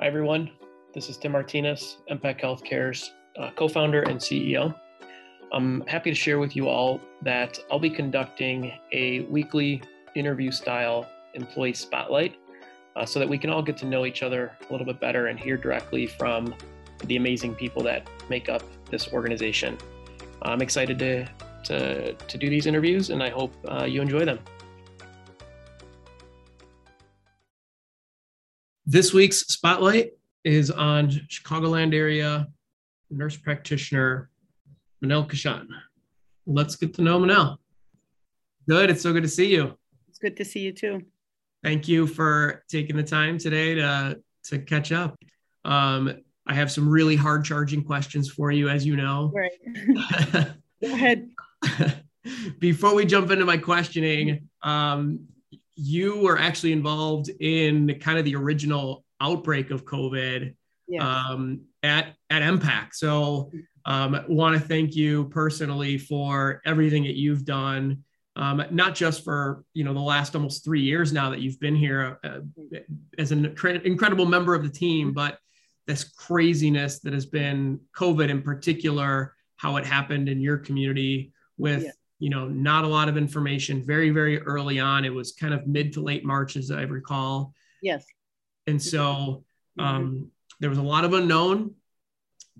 Hi, everyone. This is Tim Martinez, MPAC Healthcare's uh, co founder and CEO. I'm happy to share with you all that I'll be conducting a weekly interview style employee spotlight uh, so that we can all get to know each other a little bit better and hear directly from the amazing people that make up this organization. I'm excited to, to, to do these interviews and I hope uh, you enjoy them. This week's spotlight is on Chicagoland area nurse practitioner Manal Khashan. Let's get to know Manal. Good. It's so good to see you. It's good to see you too. Thank you for taking the time today to, to catch up. Um, I have some really hard charging questions for you, as you know. Right. Go ahead. Before we jump into my questioning, um, you were actually involved in kind of the original outbreak of COVID yes. um, at at MPAC. So, um, want to thank you personally for everything that you've done. Um, not just for you know the last almost three years now that you've been here uh, as an incredible member of the team, but this craziness that has been COVID in particular, how it happened in your community with yeah you know, not a lot of information very, very early on. It was kind of mid to late March, as I recall. Yes. And so mm-hmm. um, there was a lot of unknown,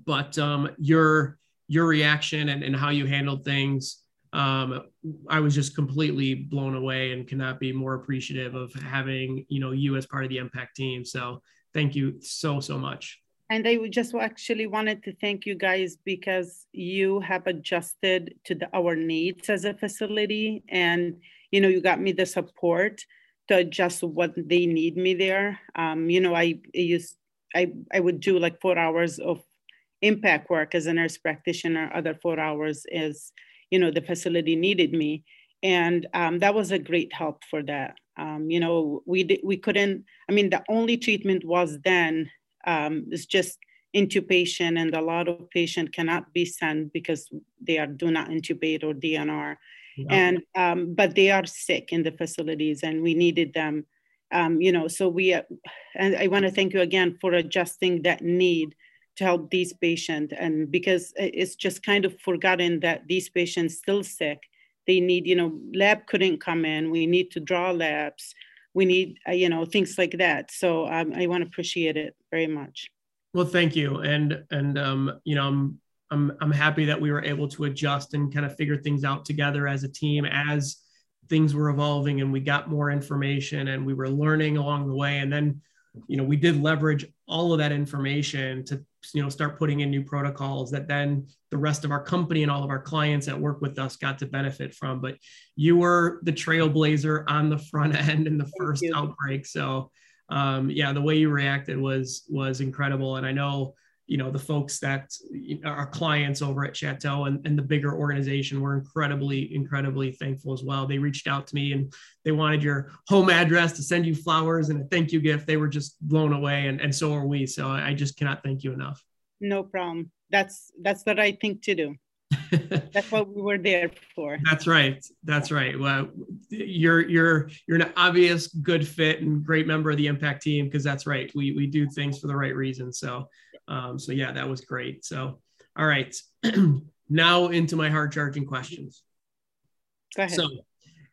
but um, your your reaction and, and how you handled things, um, I was just completely blown away and cannot be more appreciative of having you know you as part of the MPAC team. So thank you so so much. And I just actually wanted to thank you guys because you have adjusted to the, our needs as a facility. And, you know, you got me the support to adjust what they need me there. Um, you know, I, I used, I, I would do like four hours of MPAC work as a nurse practitioner, other four hours as, you know, the facility needed me. And um, that was a great help for that. Um, you know, we, we couldn't, I mean, the only treatment was then um, is just intubation and a lot of patients cannot be sent because they are do not intubate or DNR. And um, but they are sick in the facilities and we needed them. Um, you know, so we uh, and I want to thank you again for adjusting that need to help these patients and because it's just kind of forgotten that these patients still sick they need you know lab couldn't come in we need to draw labs we need uh, you know things like that. So um, i want to appreciate it very much. Well thank you. And and um, you know i'm i'm i'm happy that we were able to adjust and kind of figure things out together as a team as things were evolving and we got more information and we were learning along the way. And then you know we did leverage all of that information to you know start putting in new protocols that then the rest of our company and all of our clients that work with us got to benefit from. But you were the trailblazer on the front end in the Thank first you. outbreak. So um, yeah the way you reacted was was incredible. And i know you know the folks that are clients over at chateau and, and the bigger organization were incredibly incredibly thankful as well. They reached out to me and they wanted your home address to send you flowers and a thank you gift. They were just blown away and, and so are we. So i just cannot thank you enough. No problem. That's that's the right thing to do. That's what we were there for. That's right. That's right. Well you're you're you're an obvious good fit and great member of the MPAC team because that's right. We we do things for the right reason so um, so yeah, that was great. So, all right, now into my hard charging questions. Go ahead. So,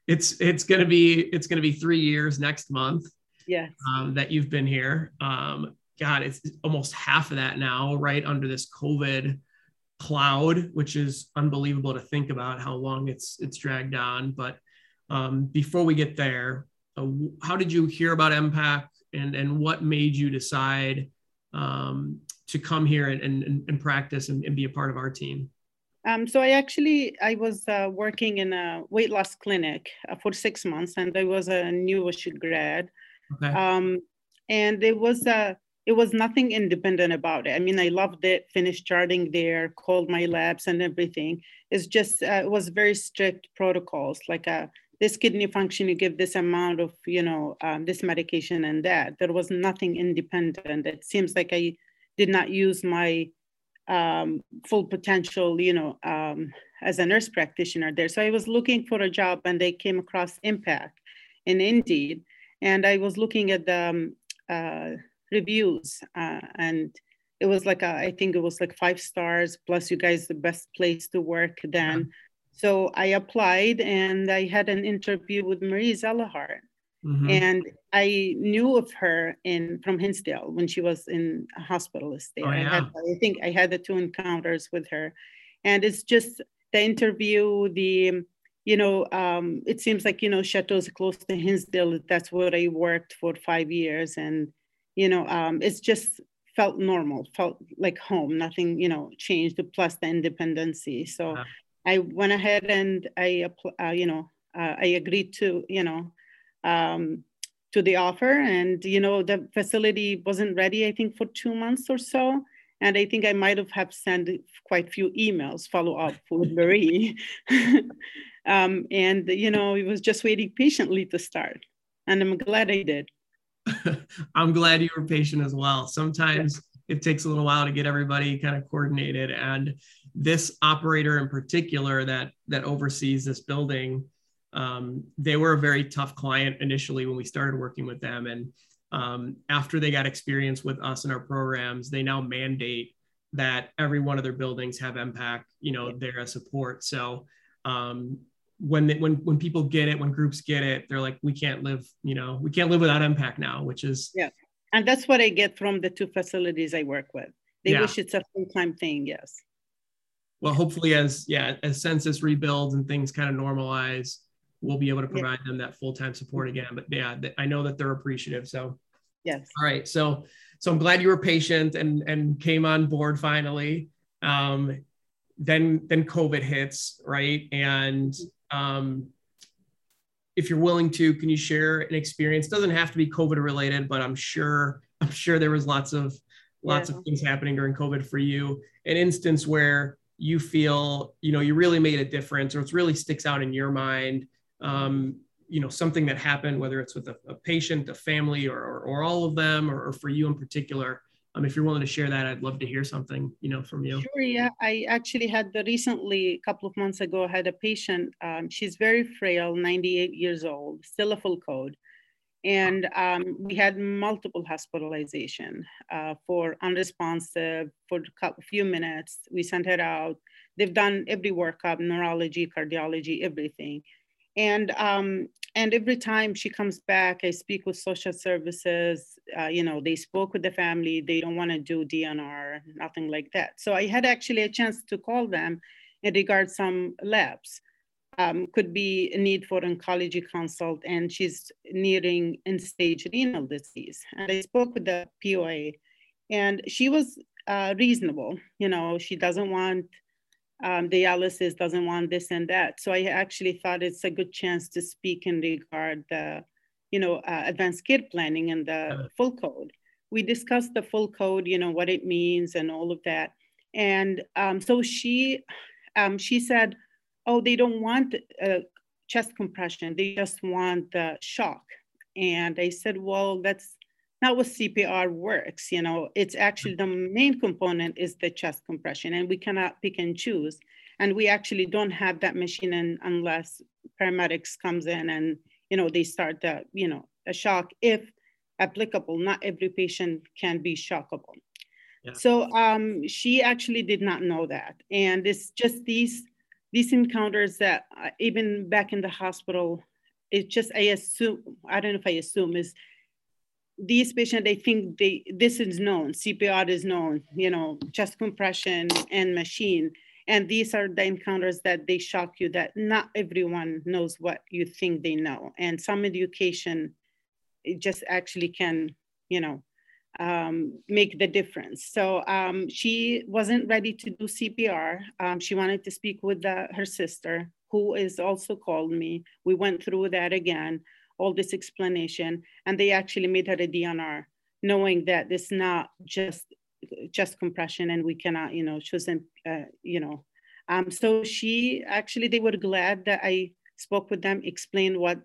it's it's gonna be it's gonna be three years next month. Yeah. Um, that you've been here. Um, God, it's almost half of that now, right under this COVID cloud, which is unbelievable to think about how long it's it's dragged on. But um, before we get there, uh, how did you hear about MPAC and and what made you decide um, to come here and, and, and practice and, and, be a part of our team? Um, so I actually I was uh, working in a weight loss clinic uh, for six months, and I was a newish grad. Okay. Um, and it was uh, it was nothing independent about it. I mean, I loved it. Finished charting there, called my labs and everything. It's just uh, it was very strict protocols, like a uh, this kidney function, you give this amount of, you know, um, this medication and that. There was nothing independent. It seems like I did not use my um, full potential, you know, um, as a nurse practitioner there. So I was looking for a job and I came across MPAC in Indeed. And I was looking at the, um, uh, reviews, uh, and it was like a, I think it was like five stars plus you guys the best place to work then. Yeah. So I applied and I had an interview with Marie Zelahart. Mm-hmm. And I knew of her in from Hinsdale when she was in a hospitalist there. Oh, yeah. I, had, I think I had the two encounters with her. And it's just the interview, the you know, um, it seems like, you know, Chateau's close to Hinsdale. That's where I worked for five years. And, you know, um, it's just felt normal, felt like home, nothing, you know, changed, plus the independency. So uh-huh. I went ahead and I, uh, you know, uh, I agreed to, you know, um, to the offer. And, you know, the facility wasn't ready, I think, for two months or so. And I think I might have, have sent quite a few emails follow up with Marie. Um, and, you know, it was just waiting patiently to start. And I'm glad I did. I'm glad you were patient as well. Sometimes it takes a little while to get everybody kind of coordinated. And this operator in particular that that oversees this building, um, they were a very tough client initially when we started working with them. And um, after they got experience with us and our programs, they now mandate that every one of their buildings have MPAC, you know, there as support. So um, when they, when when people get it, when groups get it, they're like, we can't live, you know, we can't live without MPAC now, which is yeah. And that's what I get from the two facilities I work with. They yeah. wish it's a full time thing. Yes. Well, hopefully, as yeah, as census rebuilds and things kind of normalize, we'll be able to provide yeah. them that full time support again. But yeah, I know that they're appreciative. So yes. All right. So so I'm glad you were patient and and came on board finally. Um, then then COVID hits, right? And um, if you're willing to, can you share an experience? Doesn't have to be COVID related, but I'm sure I'm sure there was lots of lots yeah. of things happening during COVID for you. An instance where you feel you know you really made a difference, or it really sticks out in your mind. Um, you know something that happened, whether it's with a, a patient, a family, or, or, or all of them, or, or for you in particular um, if you're willing to share that, I'd love to hear something, you know, from you. Sure. Yeah, I actually had the recently, a couple of months ago, I had a patient. Um, she's very frail, 98 years old, still a full code, and um, we had multiple hospitalization uh, for unresponsive for a few minutes. We sent her out. They've done every workup, neurology, cardiology, everything. And um, and every time she comes back, I speak with social services. Uh, you know, they spoke with the family. They don't want to do DNR, nothing like that. So I had actually a chance to call them in regard some labs. Um, could be a need for oncology consult, and she's nearing end-stage renal disease. And I spoke with the POA, and she was uh, reasonable. You know, she doesn't want um, dialysis doesn't want this and that. So I actually thought it's a good chance to speak in regard the, you know, uh, advanced care planning and the full code. We discussed the full code, you know, what it means and all of that. And um, so she, um, she said, oh, they don't want uh, chest compression. They just want the shock. And I said, well, that's not what CPR works. You know, it's actually the main component is the chest compression, and we cannot pick and choose. And we actually don't have that machine in, unless paramedics comes in and you know they start the you know a shock if applicable. Not every patient can be shockable. Yeah. So um, she actually did not know that, and it's just these these encounters that uh, even back in the hospital, it just I assume I don't know if I assume is these patients, they think they this is known, CPR is known, you know, chest compression and machine. And these are the encounters that they shock you that not everyone knows what you think they know. And some education it just actually can, you know, um, make the difference. So um, she wasn't ready to do CPR. Um, she wanted to speak with the, her sister, who is also called me. We went through that again all this explanation, and they actually made her a DNR, knowing that it's not just just compression, and we cannot, you know, choose them, uh, you know. Um, so she actually, they were glad that I spoke with them, explained what,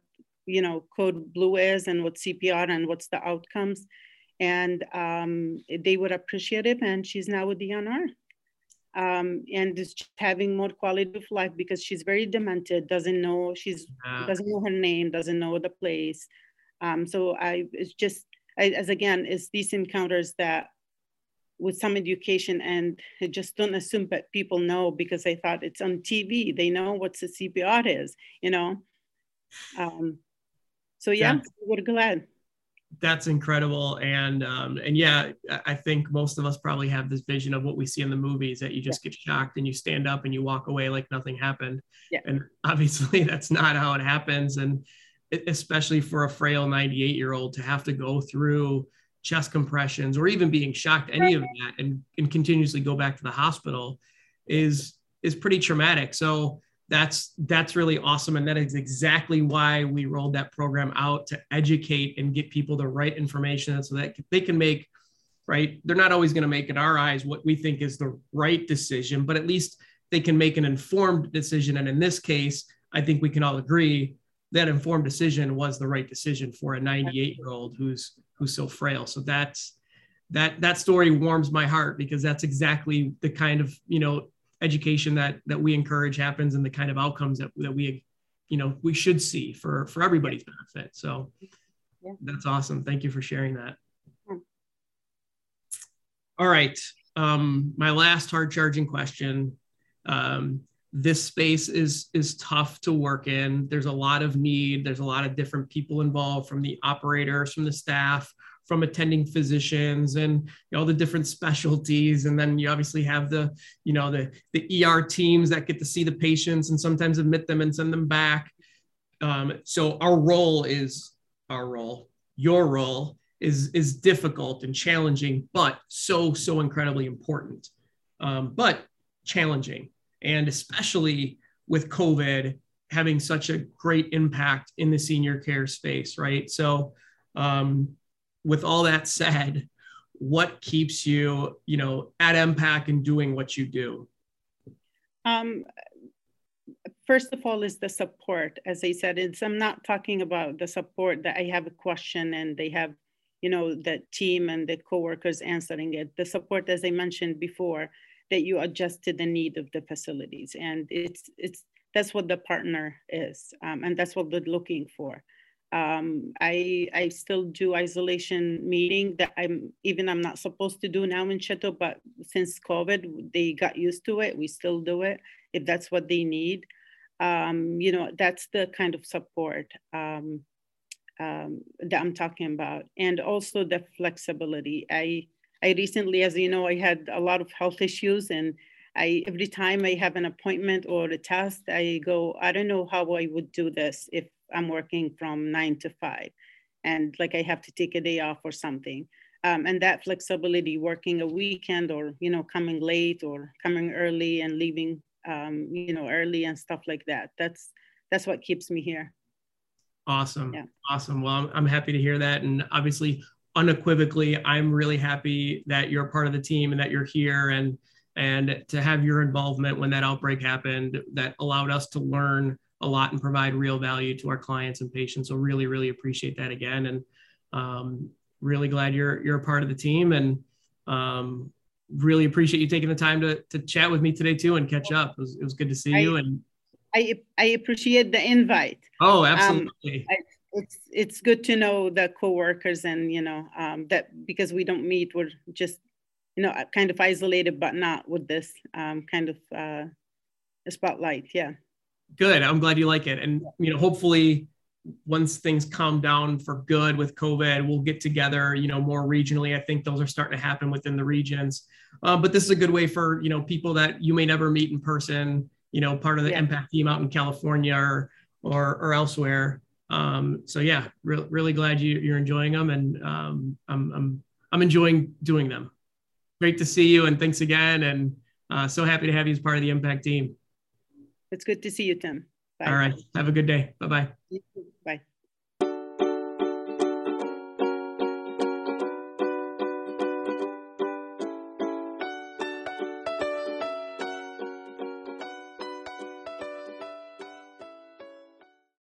you know, code blue is and what CPR and what's the outcomes. And um, they were appreciative, and she's now with DNR um, and is having more quality of life because she's very demented, doesn't know she's doesn't know her name, doesn't know the place. Um, so I it's just as again, is these encounters that with some education and I just don't assume that people know because they thought it's on TV. They know what the CPR is, you know. Um, so yeah, we're glad. That's incredible, and um, and yeah, I think most of us probably have this vision of what we see in the movies that you just yeah. get shocked and you stand up and you walk away like nothing happened. Yeah. And obviously, that's not how it happens, and especially for a frail 98 year old to have to go through chest compressions or even being shocked any of that and, and continuously go back to the hospital is is pretty traumatic so that's that's really awesome and that is exactly why we rolled that program out to educate and get people the right information so that they can make right they're not always going to make in our eyes what we think is the right decision but at least they can make an informed decision and in this case i think we can all agree that informed decision was the right decision for a 98 year old who's who's so frail. So that's that that story warms my heart because that's exactly the kind of you know education that that we encourage happens and the kind of outcomes that, that we you know we should see for for everybody's benefit. So yeah. that's awesome. Thank you for sharing that. All right. Um my last hard charging question um this space is is tough to work in. There's a lot of need. There's a lot of different people involved from the operators from the staff from attending physicians and you know, all the different specialties. And then you obviously have the you know the the er teams that get to see the patients and sometimes admit them and send them back. Um, so our role is our role your role is is difficult and challenging but so so incredibly important. Um, but challenging and especially with COVID having such a great impact in the senior care space, right? So, um, with all that said, what keeps you, you know, at MPAC and doing what you do? Um, first of all, is the support. As I said, it's I'm not talking about the support that I have a question and they have, you know, the team and the coworkers answering it. The support, as I mentioned before, that you adjust to the need of the facilities. And it's, it's, that's what the partner is. Um, and that's what they're looking for. Um, I, I still do isolation meeting that I'm, even I'm not supposed to do now in Chateau, but since COVID, they got used to it. We still do it if that's what they need. Um, you know, that's the kind of support um, um, that I'm talking about. And also the flexibility. I, I recently, as you know, I had a lot of health issues and I every time I have an appointment or a test, I go, I don't know how I would do this if I'm working from nine to five and like I have to take a day off or something. Um, and that flexibility, working a weekend or, you know, coming late or coming early and leaving, um, you know, early and stuff like that. That's, that's what keeps me here. Awesome. Yeah. Awesome. Well, I'm, I'm happy to hear that. And obviously unequivocally, I'm really happy that you're part of the team and that you're here and and to have your involvement when that outbreak happened that allowed us to learn a lot and provide real value to our clients and patients. So really, really appreciate that again, and um, really glad you're you're a part of the team and um, really appreciate you taking the time to to chat with me today too and catch up. It was, it was good to see I, you and. I, I appreciate the invite. Oh, absolutely. Um, I, it's it's good to know the coworkers and you know um, that because we don't meet we're just you know kind of isolated but not with this um, kind of uh, spotlight yeah. Good i'm glad you like it and you know hopefully once things calm down for good with covid we'll get together you know more regionally i think those are starting to happen within the regions. Uh, but this is a good way for you know people that you may never meet in person you know part of the yeah. MPAC team out in california or or, or elsewhere um, so yeah, re- really glad you, you're enjoying them, and um, I'm, I'm I'm enjoying doing them. Great to see you, and thanks again, and uh, so happy to have you as part of the MPAC team. It's good to see you, Tim. Bye. All right, have a good day. Bye bye.